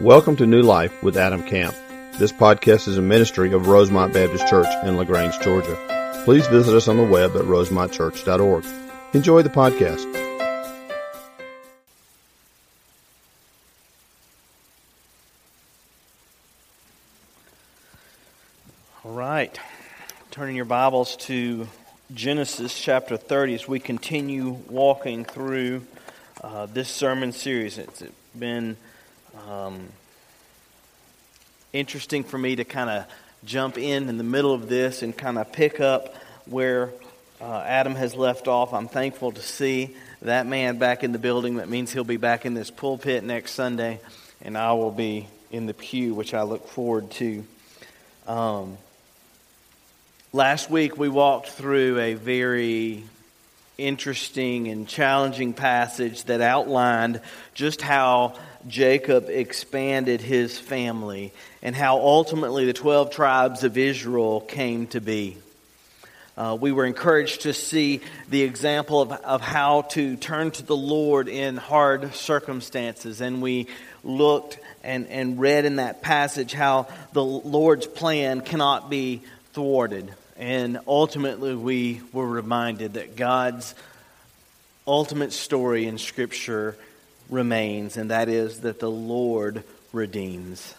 Welcome to New Life with Adam Camp. This podcast is a ministry of Rosemont Baptist Church in LaGrange, Georgia. Please visit us on the web at rosemontchurch.org. Enjoy the podcast. All right. Turning your Bibles to Genesis chapter 30 as we continue walking through uh, this sermon series. It's been um, interesting for me to kind of jump in in the middle of this and kind of pick up where uh, Adam has left off. I'm thankful to see that man back in the building. That means he'll be back in this pulpit next Sunday, and I will be in the pew, which I look forward to. Um, last week we walked through a very interesting and challenging passage that outlined just how Jacob expanded his family and how ultimately the 12 tribes of Israel came to be. Uh, we were encouraged to see the example of, of how to turn to the Lord in hard circumstances. And we looked and, and read in that passage how the Lord's plan cannot be thwarted. And ultimately, we were reminded that God's ultimate story in Scripture remains, and that is that the Lord redeems.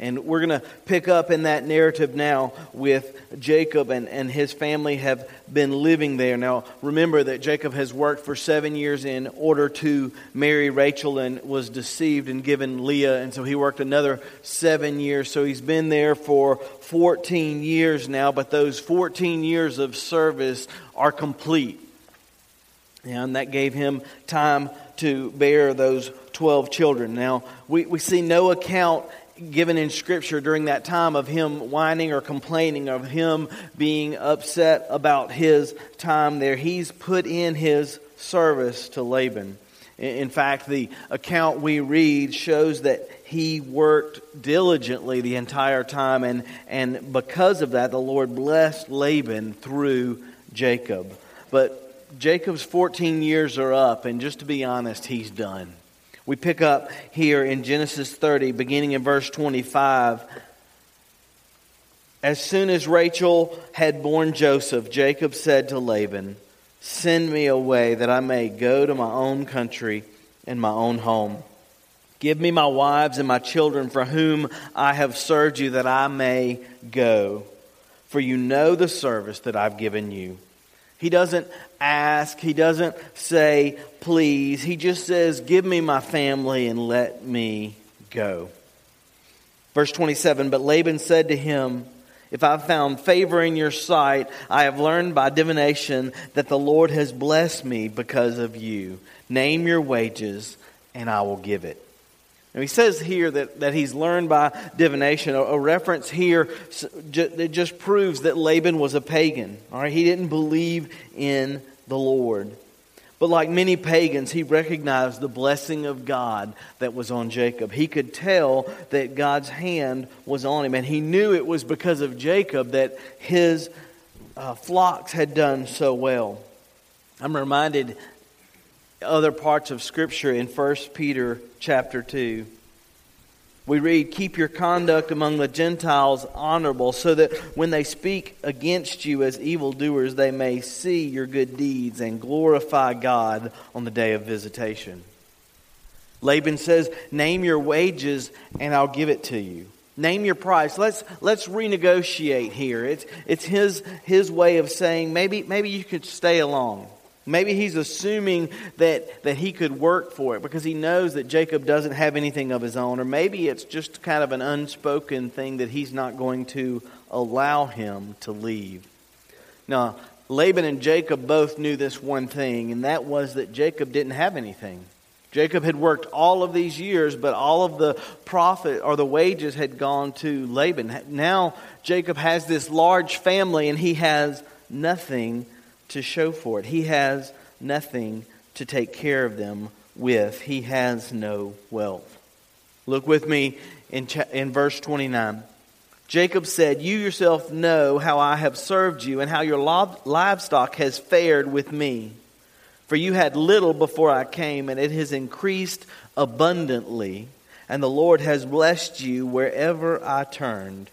And we're going to pick up in that narrative now with Jacob and, and his family have been living there. Now, remember that Jacob has worked for seven years in order to marry Rachel and was deceived and given Leah. And so he worked another seven years. So he's been there for 14 years now, but those 14 years of service are complete. And that gave him time to bear those 12 children. Now, we, we see no account given in Scripture during that time of him whining or complaining, of him being upset about his time there. He's put in his service to Laban. In fact, the account we read shows that he worked diligently the entire time, and, and because of that, the Lord blessed Laban through Jacob. But Jacob's 14 years are up, and just to be honest, he's done. We pick up here in Genesis 30, beginning in verse 25. As soon as Rachel had borne Joseph, Jacob said to Laban, Send me away that I may go to my own country and my own home. Give me my wives and my children for whom I have served you, that I may go. For you know the service that I've given you. He doesn't ask. He doesn't say, please. He just says, give me my family and let me go. Verse 27 But Laban said to him, If I've found favor in your sight, I have learned by divination that the Lord has blessed me because of you. Name your wages, and I will give it. Now he says here that, that he's learned by divination. A, a reference here that just proves that Laban was a pagan. All right, he didn't believe in the Lord. But like many pagans, he recognized the blessing of God that was on Jacob. He could tell that God's hand was on him, and he knew it was because of Jacob that his uh, flocks had done so well. I'm reminded other parts of Scripture in 1 Peter chapter 2. We read, Keep your conduct among the Gentiles honorable, so that when they speak against you as evildoers, they may see your good deeds and glorify God on the day of visitation. Laban says, Name your wages, and I'll give it to you. Name your price. Let's, let's renegotiate here. It's, it's his, his way of saying, maybe, maybe you could stay along. Maybe he's assuming that, that he could work for it because he knows that Jacob doesn't have anything of his own. Or maybe it's just kind of an unspoken thing that he's not going to allow him to leave. Now, Laban and Jacob both knew this one thing, and that was that Jacob didn't have anything. Jacob had worked all of these years, but all of the profit or the wages had gone to Laban. Now Jacob has this large family and he has nothing to show for it. He has nothing to take care of them with. He has no wealth. Look with me in, in verse 29. Jacob said, You yourself know how I have served you and how your livestock has fared with me. For you had little before I came, and it has increased abundantly. and the Lord has blessed you wherever I turned.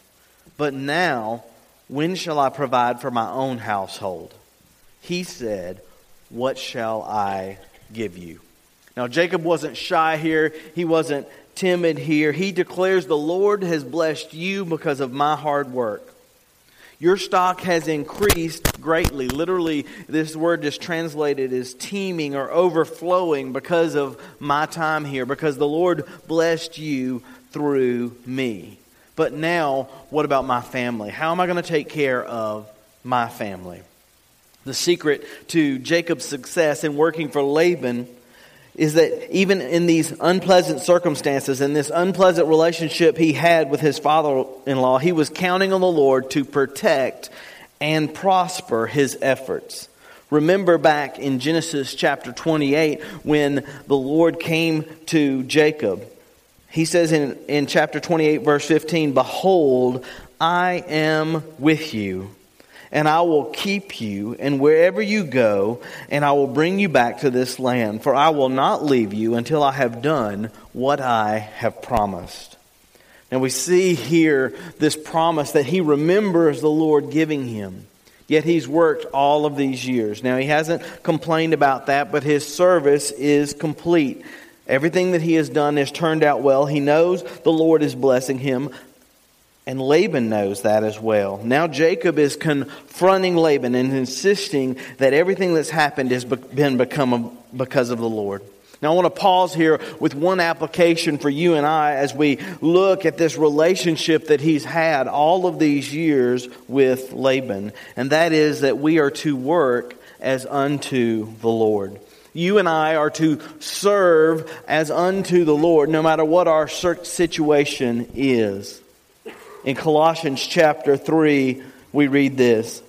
But now, when shall I provide for my own household? He said, What shall I give you? Now, Jacob wasn't shy here. He wasn't timid here. He declares, The Lord has blessed you because of my hard work. Your stock has increased greatly. Literally, this word is translated as teeming or overflowing because of my time here, because the Lord blessed you through me. But now, what about my family? How am I going to take care of my family? The secret to Jacob's success in working for Laban is that even in these unpleasant circumstances, and this unpleasant relationship he had with his father in law, he was counting on the Lord to protect and prosper his efforts. Remember back in Genesis chapter 28 when the Lord came to Jacob. He says in, in chapter 28, verse 15, Behold, I am with you and I will keep you, and wherever you go, and I will bring you back to this land, for I will not leave you until I have done what I have promised. Now we see here this promise that he remembers the Lord giving him. Yet he's worked all of these years. Now, he hasn't complained about that, but his service is complete. Everything that he has done has turned out well. He knows the Lord is blessing him. And Laban knows that as well. Now Jacob is confronting Laban and insisting that everything that's happened has been become because of the Lord. Now I want to pause here with one application for you and I as we look at this relationship that he's had all of these years with Laban. And that is that we are to work as unto the Lord. You and I are to serve as unto the Lord no matter what our situation is. In Colossians chapter 3, we read this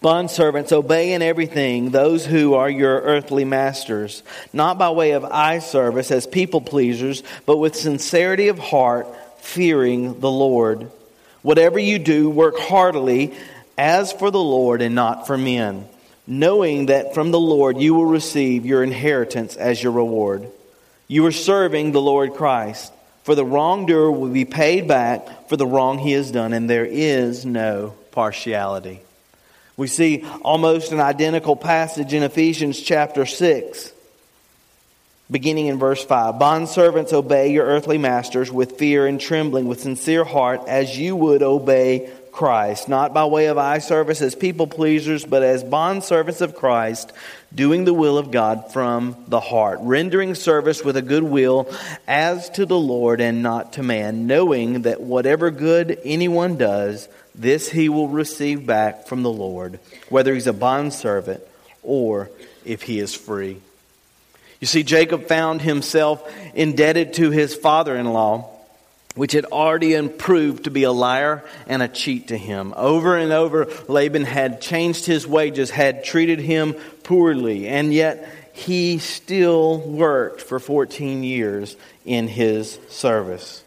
Bondservants, obey in everything those who are your earthly masters, not by way of eye service as people pleasers, but with sincerity of heart, fearing the Lord. Whatever you do, work heartily as for the Lord and not for men, knowing that from the Lord you will receive your inheritance as your reward. You are serving the Lord Christ. For the wrongdoer will be paid back for the wrong he has done, and there is no partiality. We see almost an identical passage in Ephesians chapter 6, beginning in verse 5. Bondservants, obey your earthly masters with fear and trembling, with sincere heart, as you would obey Christ, not by way of eye service as people pleasers, but as bondservants of Christ, doing the will of God from the heart, rendering service with a good will as to the Lord and not to man, knowing that whatever good anyone does, this he will receive back from the Lord, whether he's a bondservant or if he is free. You see, Jacob found himself indebted to his father in law which had already proved to be a liar and a cheat to him. Over and over, Laban had changed his wages, had treated him poorly, and yet he still worked for 14 years in his service.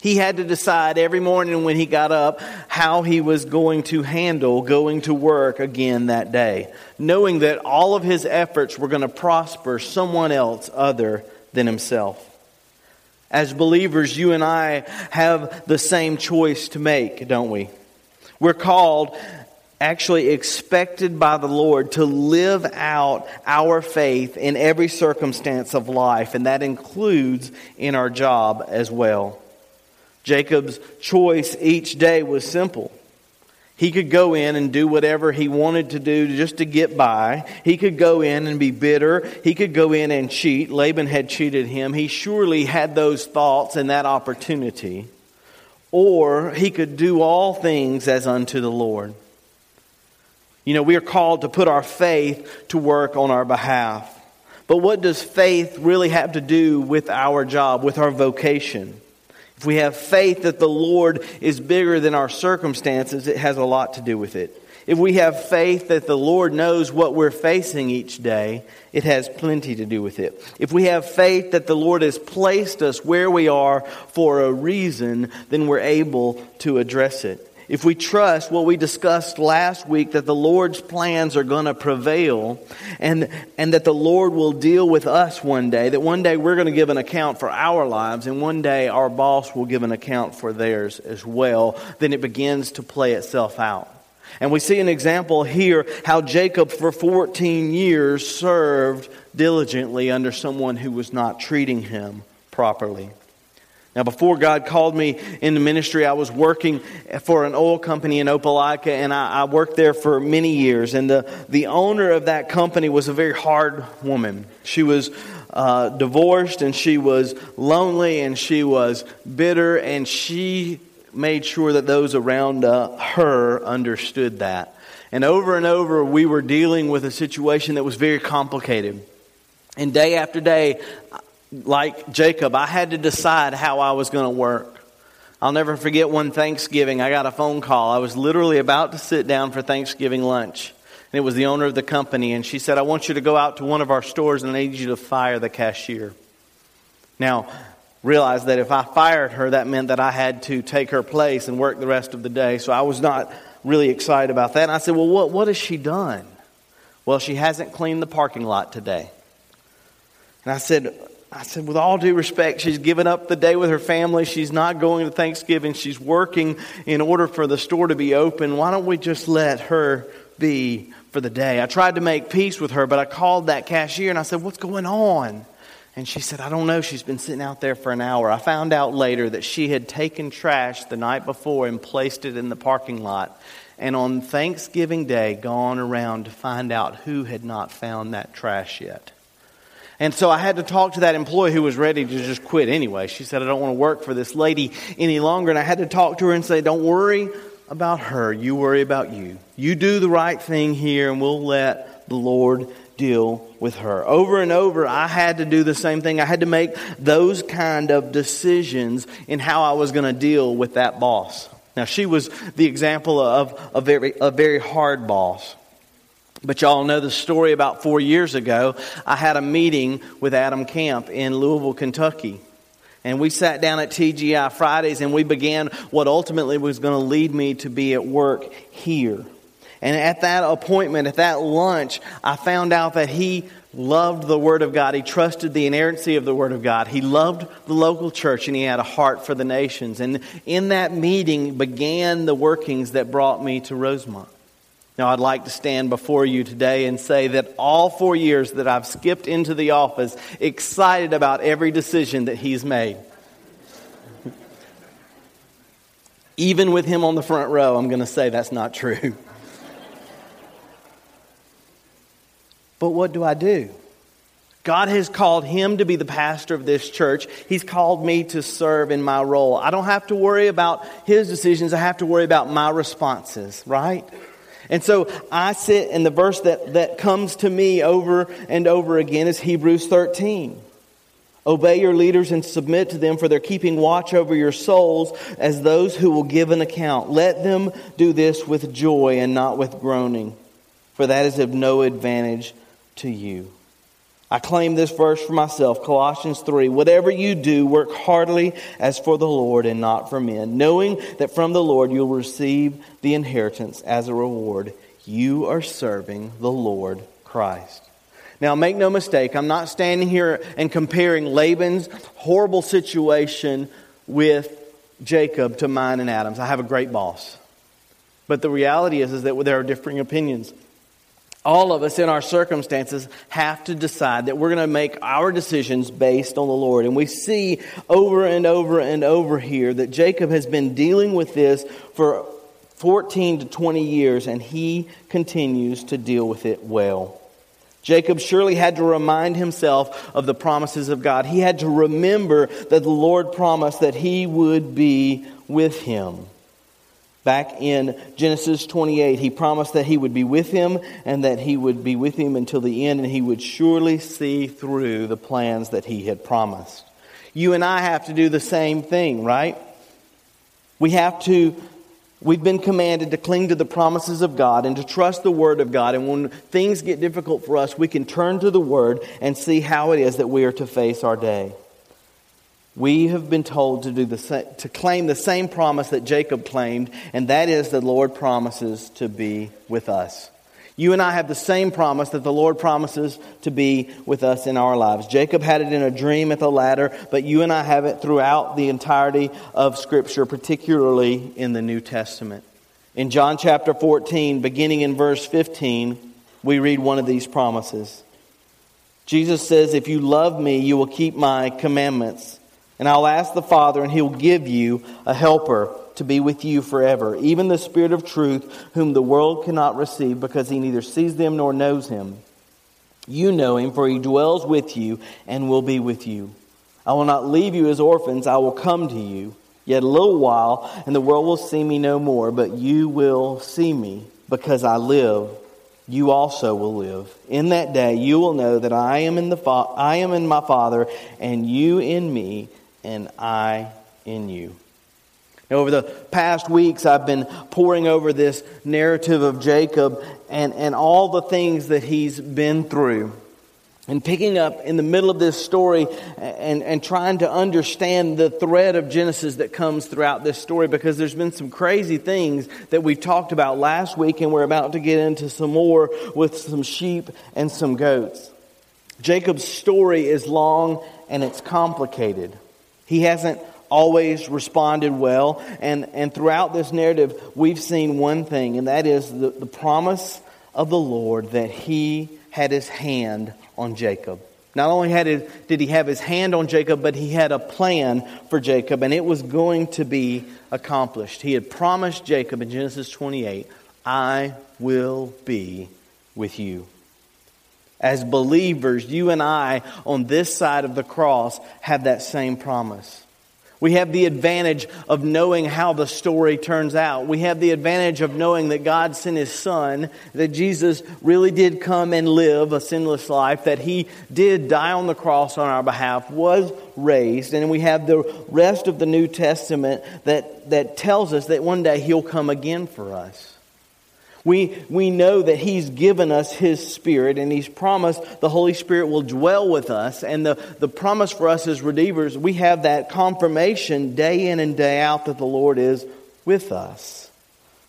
He had to decide every morning when he got up how he was going to handle going to work again that day, knowing that all of his efforts were going to prosper someone else other than himself. As believers, you and I have the same choice to make, don't we? We're called, actually expected by the Lord to live out our faith in every circumstance of life, and that includes in our job as well. Jacob's choice each day was simple. He could go in and do whatever he wanted to do just to get by. He could go in and be bitter. He could go in and cheat. Laban had cheated him. He surely had those thoughts and that opportunity. Or he could do all things as unto the Lord. You know, we are called to put our faith to work on our behalf. But what does faith really have to do with our job, with our vocation? If we have faith that the Lord is bigger than our circumstances, it has a lot to do with it. If we have faith that the Lord knows what we're facing each day, it has plenty to do with it. If we have faith that the Lord has placed us where we are for a reason, then we're able to address it. If we trust what we discussed last week that the Lord's plans are going to prevail and, and that the Lord will deal with us one day, that one day we're going to give an account for our lives and one day our boss will give an account for theirs as well, then it begins to play itself out. And we see an example here how Jacob for 14 years served diligently under someone who was not treating him properly. Now, before God called me into ministry, I was working for an oil company in Opelika, and I, I, worked there for many years. And the, the owner of that company was a very hard woman. She was uh, divorced, and she was lonely, and she was bitter, and she made sure that those around uh, her understood that. And over and over, we were dealing with a situation that was very complicated. And day after day, like Jacob, I had to decide how I was going to work. I'll never forget one Thanksgiving, I got a phone call. I was literally about to sit down for Thanksgiving lunch. And it was the owner of the company, and she said, I want you to go out to one of our stores and I need you to fire the cashier. Now, realize that if I fired her, that meant that I had to take her place and work the rest of the day. So I was not really excited about that. And I said, Well, what, what has she done? Well, she hasn't cleaned the parking lot today. And I said, I said, with all due respect, she's given up the day with her family. She's not going to Thanksgiving. She's working in order for the store to be open. Why don't we just let her be for the day? I tried to make peace with her, but I called that cashier and I said, What's going on? And she said, I don't know. She's been sitting out there for an hour. I found out later that she had taken trash the night before and placed it in the parking lot. And on Thanksgiving Day, gone around to find out who had not found that trash yet. And so I had to talk to that employee who was ready to just quit anyway. She said, I don't want to work for this lady any longer. And I had to talk to her and say, Don't worry about her. You worry about you. You do the right thing here, and we'll let the Lord deal with her. Over and over, I had to do the same thing. I had to make those kind of decisions in how I was going to deal with that boss. Now, she was the example of a very, a very hard boss. But y'all know the story about four years ago. I had a meeting with Adam Camp in Louisville, Kentucky. And we sat down at TGI Fridays and we began what ultimately was going to lead me to be at work here. And at that appointment, at that lunch, I found out that he loved the Word of God. He trusted the inerrancy of the Word of God. He loved the local church and he had a heart for the nations. And in that meeting began the workings that brought me to Rosemont. Now, I'd like to stand before you today and say that all four years that I've skipped into the office, excited about every decision that he's made. Even with him on the front row, I'm going to say that's not true. but what do I do? God has called him to be the pastor of this church. He's called me to serve in my role. I don't have to worry about his decisions. I have to worry about my responses, right? And so I sit, and the verse that, that comes to me over and over again is Hebrews 13. Obey your leaders and submit to them, for they're keeping watch over your souls as those who will give an account. Let them do this with joy and not with groaning, for that is of no advantage to you. I claim this verse for myself, Colossians 3. Whatever you do, work heartily as for the Lord and not for men, knowing that from the Lord you'll receive the inheritance as a reward. You are serving the Lord Christ. Now, make no mistake, I'm not standing here and comparing Laban's horrible situation with Jacob to mine and Adam's. I have a great boss. But the reality is, is that there are differing opinions all of us in our circumstances have to decide that we're going to make our decisions based on the Lord. And we see over and over and over here that Jacob has been dealing with this for 14 to 20 years, and he continues to deal with it well. Jacob surely had to remind himself of the promises of God. He had to remember that the Lord promised that he would be with him. Back in Genesis 28, he promised that he would be with him and that he would be with him until the end, and he would surely see through the plans that he had promised. You and I have to do the same thing, right? We have to, we've been commanded to cling to the promises of God and to trust the Word of God. And when things get difficult for us, we can turn to the Word and see how it is that we are to face our day. We have been told to do the to claim the same promise that Jacob claimed, and that is the Lord promises to be with us. You and I have the same promise that the Lord promises to be with us in our lives. Jacob had it in a dream at the ladder, but you and I have it throughout the entirety of Scripture, particularly in the New Testament. In John chapter 14, beginning in verse 15, we read one of these promises. Jesus says, If you love me, you will keep my commandments. And I'll ask the Father, and he'll give you a helper to be with you forever, even the Spirit of truth, whom the world cannot receive because he neither sees them nor knows him. You know him, for he dwells with you and will be with you. I will not leave you as orphans, I will come to you. Yet a little while, and the world will see me no more, but you will see me because I live. You also will live. In that day, you will know that I am in the fa- I am in my Father, and you in me, and I in you. Now, over the past weeks, I've been poring over this narrative of Jacob and, and all the things that he's been through. And picking up in the middle of this story and, and trying to understand the thread of Genesis that comes throughout this story because there's been some crazy things that we talked about last week, and we're about to get into some more with some sheep and some goats. Jacob's story is long and it's complicated. He hasn't always responded well. And, and throughout this narrative, we've seen one thing, and that is the, the promise of the Lord that he had his hand on Jacob. Not only had his, did he have his hand on Jacob, but he had a plan for Jacob, and it was going to be accomplished. He had promised Jacob in Genesis 28, I will be with you. As believers, you and I on this side of the cross have that same promise. We have the advantage of knowing how the story turns out. We have the advantage of knowing that God sent His Son, that Jesus really did come and live a sinless life, that He did die on the cross on our behalf, was raised, and we have the rest of the New Testament that, that tells us that one day He'll come again for us. We, we know that He's given us His Spirit and He's promised the Holy Spirit will dwell with us. And the, the promise for us as Redeemers, we have that confirmation day in and day out that the Lord is with us.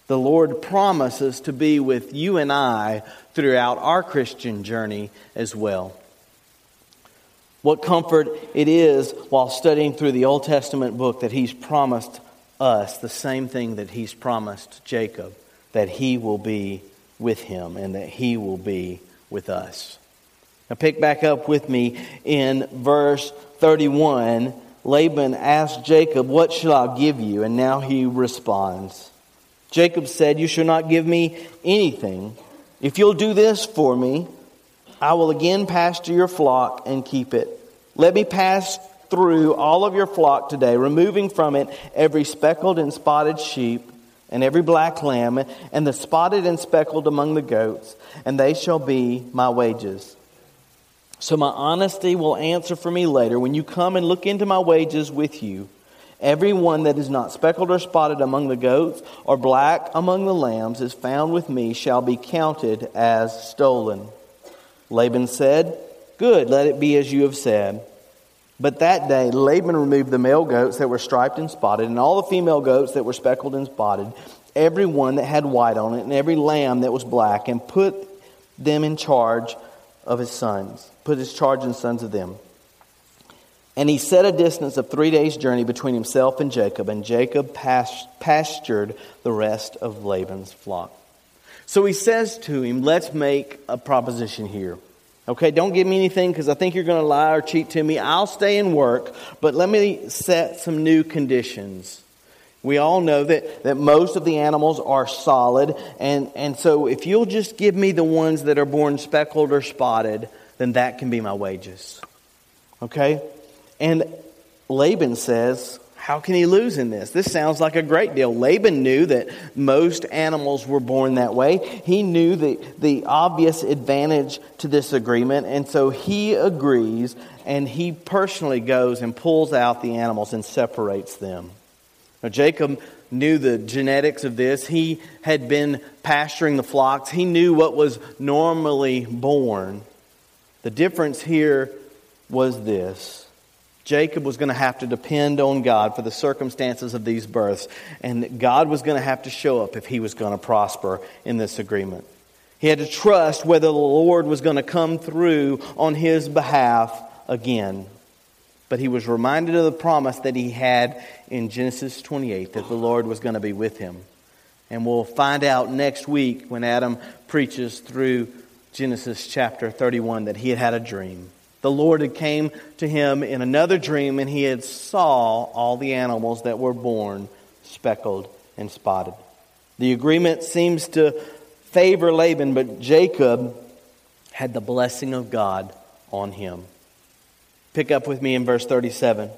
The Lord promises to be with you and I throughout our Christian journey as well. What comfort it is while studying through the Old Testament book that He's promised us the same thing that He's promised Jacob that he will be with him and that he will be with us. Now, pick back up with me in verse 31. Laban asked Jacob, What shall I give you? And now he responds. Jacob said, You shall not give me anything. If you'll do this for me, I will again pasture your flock and keep it. Let me pass through all of your flock today, removing from it every speckled and spotted sheep and every black lamb, and the spotted and speckled among the goats, and they shall be my wages. So my honesty will answer for me later when you come and look into my wages with you. Every one that is not speckled or spotted among the goats, or black among the lambs, is found with me, shall be counted as stolen. Laban said, Good, let it be as you have said. But that day, Laban removed the male goats that were striped and spotted, and all the female goats that were speckled and spotted, every one that had white on it, and every lamb that was black, and put them in charge of his sons, put his charge in sons of them. And he set a distance of three days' journey between himself and Jacob, and Jacob pastured the rest of Laban's flock. So he says to him, Let's make a proposition here. Okay, don't give me anything because I think you're going to lie or cheat to me. I'll stay and work, but let me set some new conditions. We all know that, that most of the animals are solid, and, and so if you'll just give me the ones that are born speckled or spotted, then that can be my wages. Okay? And Laban says, how can he lose in this? This sounds like a great deal. Laban knew that most animals were born that way. He knew the, the obvious advantage to this agreement, and so he agrees and he personally goes and pulls out the animals and separates them. Now, Jacob knew the genetics of this. He had been pasturing the flocks, he knew what was normally born. The difference here was this Jacob was going to have to depend on God for the circumstances of these births, and God was going to have to show up if he was going to prosper in this agreement. He had to trust whether the Lord was going to come through on his behalf again. But he was reminded of the promise that he had in Genesis 28 that the Lord was going to be with him. And we'll find out next week when Adam preaches through Genesis chapter 31 that he had had a dream. The Lord had came to him in another dream and he had saw all the animals that were born speckled and spotted. The agreement seems to favor Laban, but Jacob had the blessing of God on him. Pick up with me in verse 37.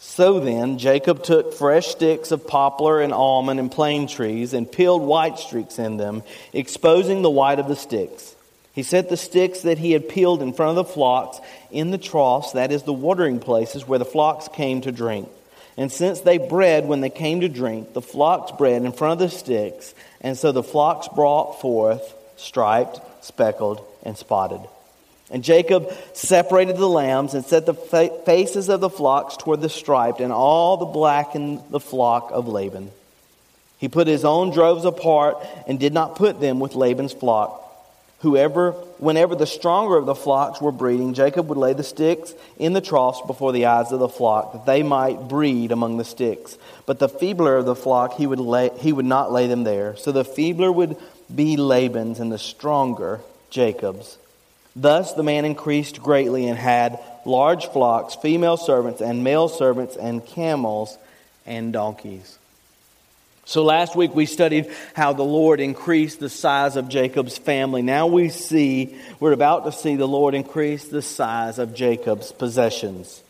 So then, Jacob took fresh sticks of poplar and almond and plane trees and peeled white streaks in them, exposing the white of the sticks. He set the sticks that he had peeled in front of the flocks in the troughs, that is, the watering places where the flocks came to drink. And since they bred when they came to drink, the flocks bred in front of the sticks, and so the flocks brought forth striped, speckled, and spotted. And Jacob separated the lambs and set the faces of the flocks toward the striped, and all the black in the flock of Laban. He put his own droves apart and did not put them with Laban's flock. Whoever, whenever the stronger of the flocks were breeding, Jacob would lay the sticks in the troughs before the eyes of the flock, that they might breed among the sticks. But the feebler of the flock, he would, lay, he would not lay them there. So the feebler would be Laban's, and the stronger Jacob's. Thus the man increased greatly and had large flocks, female servants, and male servants, and camels and donkeys. So last week we studied how the Lord increased the size of Jacob's family. Now we see, we're about to see the Lord increase the size of Jacob's possessions.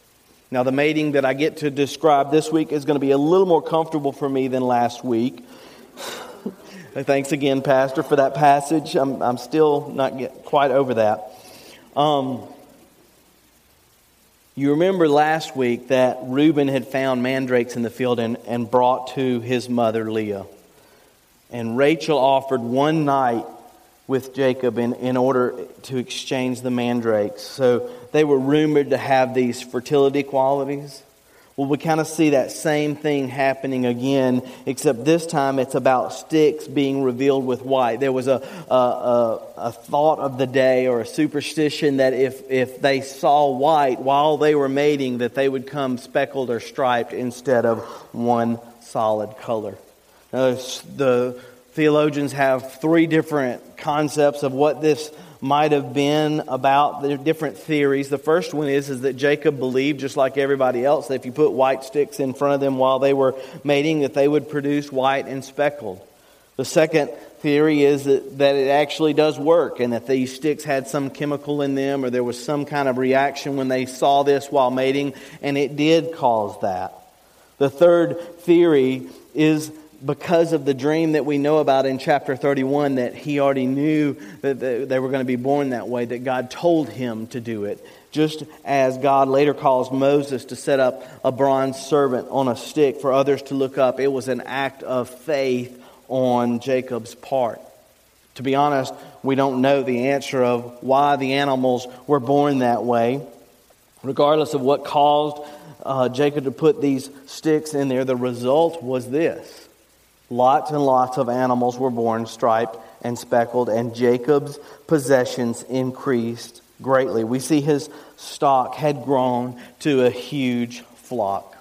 Now the mating that I get to describe this week is going to be a little more comfortable for me than last week. Thanks again, Pastor, for that passage. I'm, I'm still not quite over that. Um, you remember last week that Reuben had found mandrakes in the field and, and brought to his mother Leah. And Rachel offered one night with Jacob in, in order to exchange the mandrakes. So they were rumored to have these fertility qualities. Well, we kind of see that same thing happening again, except this time it's about sticks being revealed with white. There was a, a, a, a, thought of the day or a superstition that if, if they saw white while they were mating, that they would come speckled or striped instead of one solid color. Now, the theologians have three different concepts of what this might have been about the different theories. The first one is, is that Jacob believed, just like everybody else, that if you put white sticks in front of them while they were mating, that they would produce white and speckled. The second theory is that, that it actually does work and that these sticks had some chemical in them or there was some kind of reaction when they saw this while mating, and it did cause that. The third theory is because of the dream that we know about in chapter 31 that he already knew that they were going to be born that way, that God told him to do it. Just as God later calls Moses to set up a bronze serpent on a stick for others to look up, it was an act of faith on Jacob's part. To be honest, we don't know the answer of why the animals were born that way. Regardless of what caused uh, Jacob to put these sticks in there, the result was this Lots and lots of animals were born, striped and speckled, and Jacob's possessions increased greatly. We see his stock had grown to a huge flock.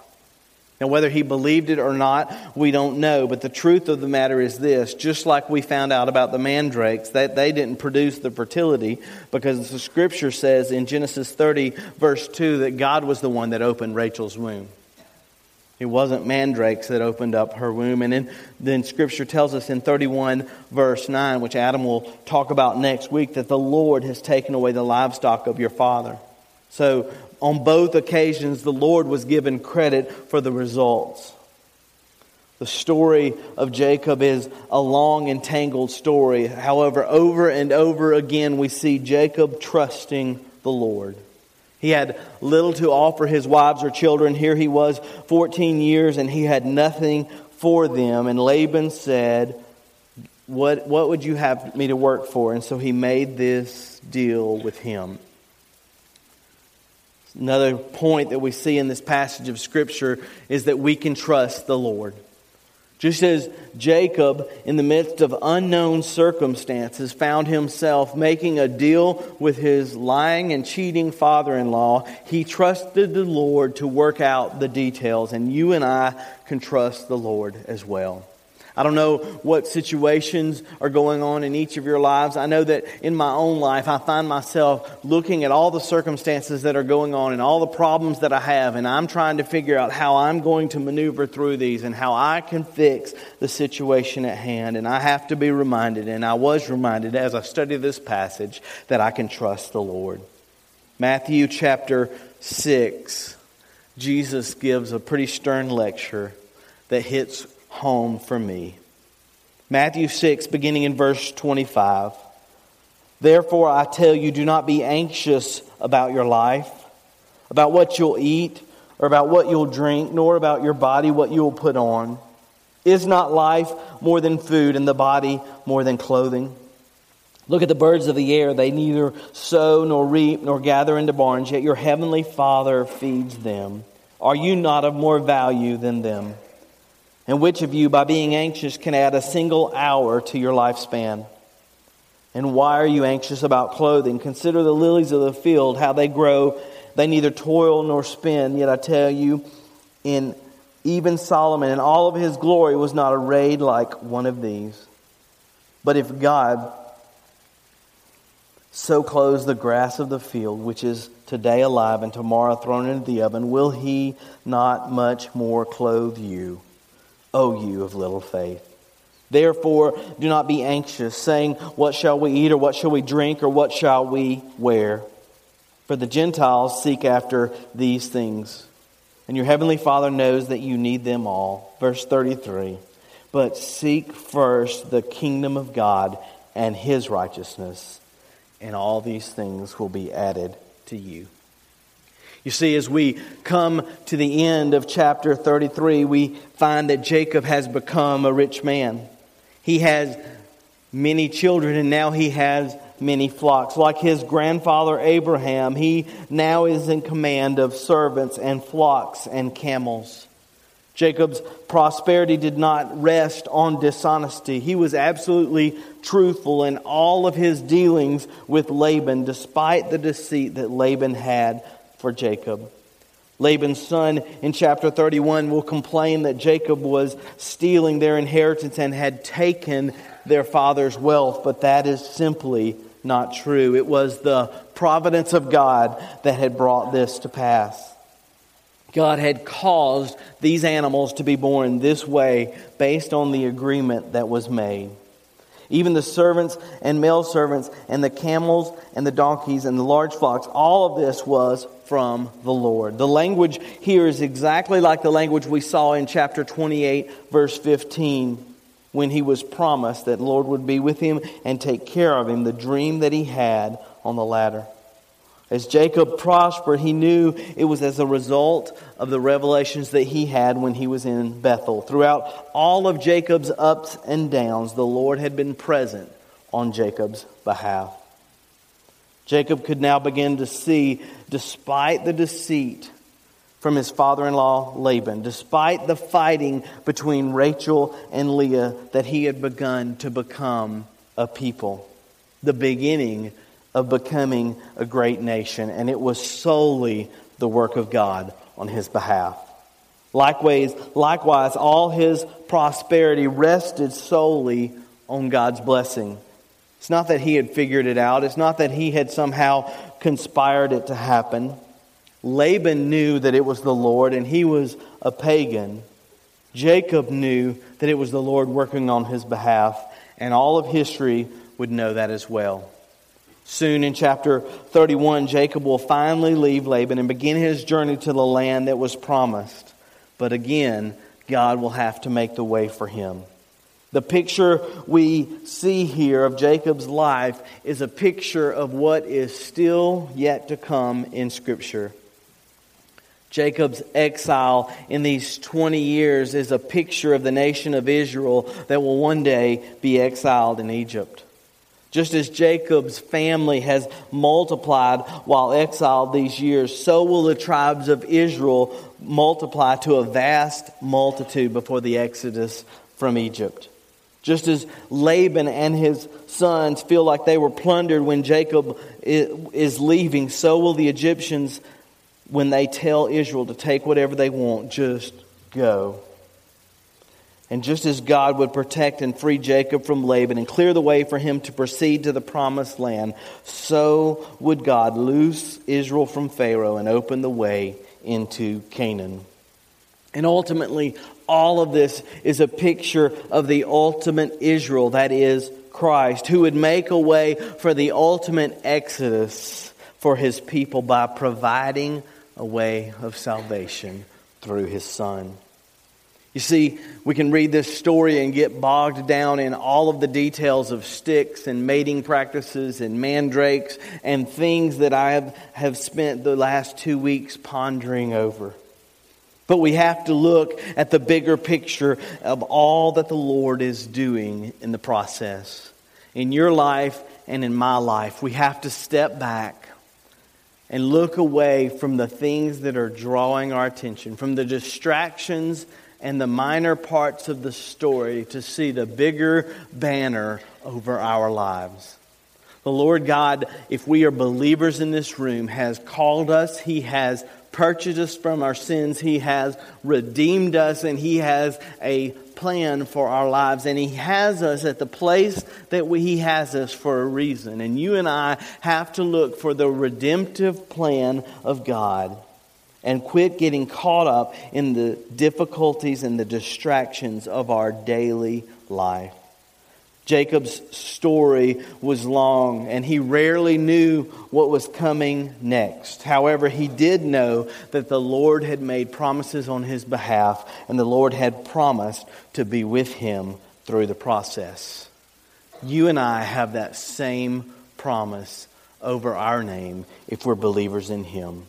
Now, whether he believed it or not, we don't know. But the truth of the matter is this just like we found out about the mandrakes, that they didn't produce the fertility because the scripture says in Genesis 30, verse 2, that God was the one that opened Rachel's womb. It wasn't mandrakes that opened up her womb. And then, then Scripture tells us in 31, verse 9, which Adam will talk about next week, that the Lord has taken away the livestock of your father. So on both occasions, the Lord was given credit for the results. The story of Jacob is a long and tangled story. However, over and over again, we see Jacob trusting the Lord. He had little to offer his wives or children. Here he was 14 years and he had nothing for them. And Laban said, what, what would you have me to work for? And so he made this deal with him. Another point that we see in this passage of Scripture is that we can trust the Lord. Just as Jacob, in the midst of unknown circumstances, found himself making a deal with his lying and cheating father in law, he trusted the Lord to work out the details. And you and I can trust the Lord as well. I don't know what situations are going on in each of your lives. I know that in my own life, I find myself looking at all the circumstances that are going on and all the problems that I have, and I'm trying to figure out how I'm going to maneuver through these and how I can fix the situation at hand. And I have to be reminded, and I was reminded as I studied this passage, that I can trust the Lord. Matthew chapter 6, Jesus gives a pretty stern lecture that hits home for me. Matthew 6, beginning in verse 25. Therefore, I tell you, do not be anxious about your life, about what you'll eat, or about what you'll drink, nor about your body, what you'll put on. Is not life more than food, and the body more than clothing? Look at the birds of the air. They neither sow nor reap nor gather into barns, yet your heavenly Father feeds them. Are you not of more value than them? And which of you, by being anxious, can add a single hour to your lifespan? And why are you anxious about clothing? Consider the lilies of the field, how they grow. They neither toil nor spin. Yet I tell you, in even Solomon in all of his glory was not arrayed like one of these. But if God so clothes the grass of the field, which is today alive and tomorrow thrown into the oven, will he not much more clothe you? O you of little faith. Therefore, do not be anxious, saying, What shall we eat, or what shall we drink, or what shall we wear? For the Gentiles seek after these things, and your heavenly Father knows that you need them all. Verse 33 But seek first the kingdom of God and his righteousness, and all these things will be added to you. You see, as we come to the end of chapter 33, we find that Jacob has become a rich man. He has many children, and now he has many flocks. Like his grandfather Abraham, he now is in command of servants and flocks and camels. Jacob's prosperity did not rest on dishonesty. He was absolutely truthful in all of his dealings with Laban, despite the deceit that Laban had for Jacob. Laban's son in chapter 31 will complain that Jacob was stealing their inheritance and had taken their father's wealth, but that is simply not true. It was the providence of God that had brought this to pass. God had caused these animals to be born this way based on the agreement that was made. Even the servants and male servants and the camels and the donkeys and the large flocks, all of this was from the Lord. The language here is exactly like the language we saw in chapter 28, verse 15, when he was promised that Lord would be with him and take care of him, the dream that he had on the ladder. As Jacob prospered, he knew it was as a result of the revelations that he had when he was in Bethel. Throughout all of Jacob's ups and downs, the Lord had been present on Jacob's behalf. Jacob could now begin to see, despite the deceit from his father in law Laban, despite the fighting between Rachel and Leah, that he had begun to become a people. The beginning of becoming a great nation, and it was solely the work of God on his behalf. Likewise, likewise, all his prosperity rested solely on God's blessing. It's not that he had figured it out. It's not that he had somehow conspired it to happen. Laban knew that it was the Lord, and he was a pagan. Jacob knew that it was the Lord working on his behalf, and all of history would know that as well. Soon in chapter 31, Jacob will finally leave Laban and begin his journey to the land that was promised. But again, God will have to make the way for him. The picture we see here of Jacob's life is a picture of what is still yet to come in Scripture. Jacob's exile in these 20 years is a picture of the nation of Israel that will one day be exiled in Egypt. Just as Jacob's family has multiplied while exiled these years, so will the tribes of Israel multiply to a vast multitude before the exodus from Egypt. Just as Laban and his sons feel like they were plundered when Jacob is leaving, so will the Egyptians, when they tell Israel to take whatever they want, just go. And just as God would protect and free Jacob from Laban and clear the way for him to proceed to the promised land, so would God loose Israel from Pharaoh and open the way into Canaan. And ultimately, all of this is a picture of the ultimate Israel, that is, Christ, who would make a way for the ultimate exodus for his people by providing a way of salvation through his Son. You see, we can read this story and get bogged down in all of the details of sticks and mating practices and mandrakes and things that I have, have spent the last two weeks pondering over. But we have to look at the bigger picture of all that the Lord is doing in the process. In your life and in my life, we have to step back and look away from the things that are drawing our attention, from the distractions and the minor parts of the story to see the bigger banner over our lives. The Lord God, if we are believers in this room, has called us. He has purchased us from our sins. He has redeemed us, and He has a plan for our lives. And He has us at the place that we, He has us for a reason. And you and I have to look for the redemptive plan of God and quit getting caught up in the difficulties and the distractions of our daily life. Jacob's story was long, and he rarely knew what was coming next. However, he did know that the Lord had made promises on his behalf, and the Lord had promised to be with him through the process. You and I have that same promise over our name if we're believers in him.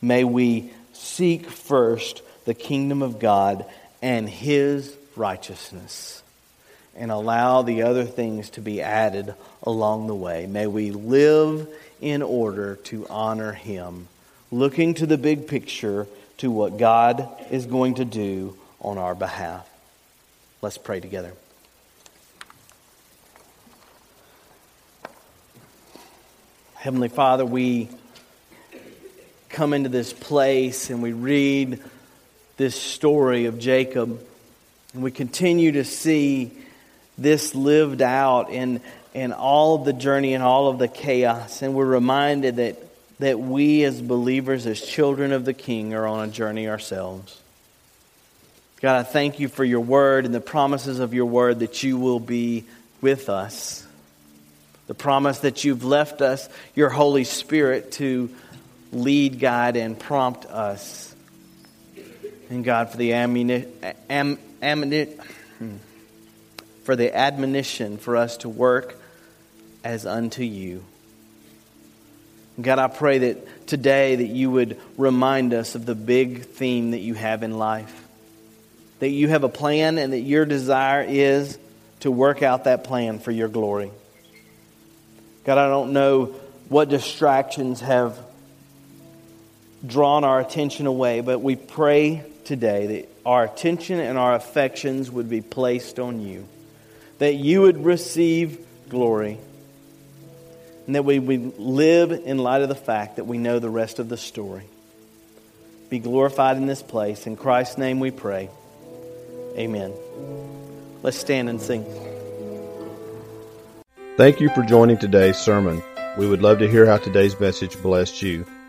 May we seek first the kingdom of God and his righteousness and allow the other things to be added along the way. May we live in order to honor him, looking to the big picture to what God is going to do on our behalf. Let's pray together. Heavenly Father, we come into this place and we read this story of Jacob, and we continue to see this lived out in, in all of the journey and all of the chaos. And we're reminded that, that we, as believers, as children of the King, are on a journey ourselves. God, I thank you for your word and the promises of your word that you will be with us. The promise that you've left us your Holy Spirit to lead, guide, and prompt us. And God, for the ammuni- am, hmm, for the admonition for us to work as unto you. God, I pray that today that you would remind us of the big theme that you have in life. That you have a plan and that your desire is to work out that plan for your glory. God, I don't know what distractions have drawn our attention away, but we pray today that our attention and our affections would be placed on you, that you would receive glory, and that we would live in light of the fact that we know the rest of the story. Be glorified in this place. In Christ's name we pray. Amen. Let's stand and sing. Thank you for joining today's sermon. We would love to hear how today's message blessed you.